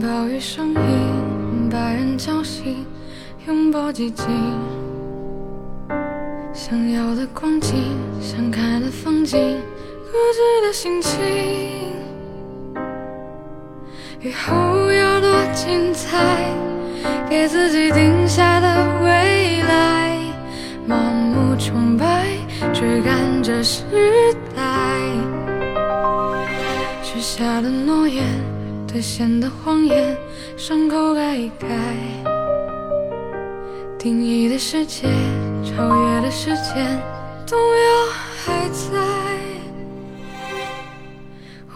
暴雨声音把人叫醒，拥抱寂静，想要的光景，想看的风景，固执的心情。雨后要多精彩，给自己定下的未来，盲目崇拜追赶着时代，许下的诺言。兑现的谎言，伤口盖一盖。定义的世界，超越的时间，动摇还在。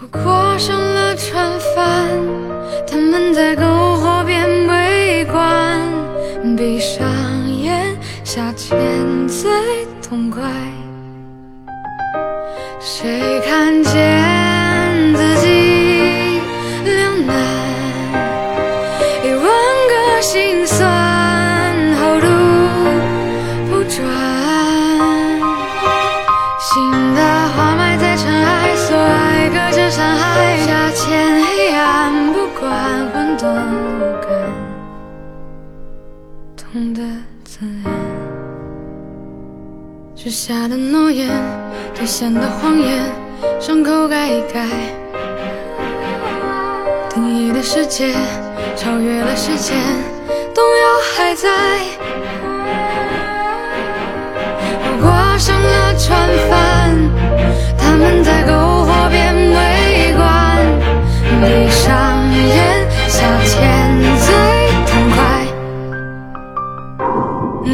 我挂上了船帆，他们在篝火边围观，闭上眼，下潜最痛快。谁看见管混沌无感，痛的自然。许下的诺言，兑现的谎言，伤口盖一盖。定义的世界，超越了时间，动摇还在。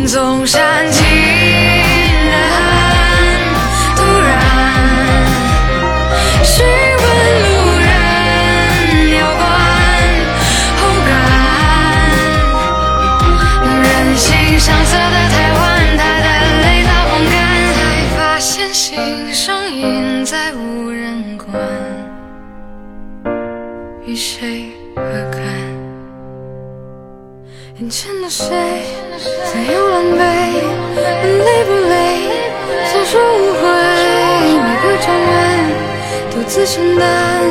总煽情的很突然，询问路人有关好感。人心上色的太晚，他的泪早风干，才发现心上瘾，再无人管，与谁何干？眼前的谁再又狼狈？累不累？想说无悔，每个转弯独自承担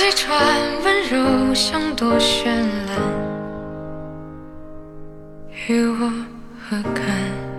几串温柔像朵绚烂，与我何干？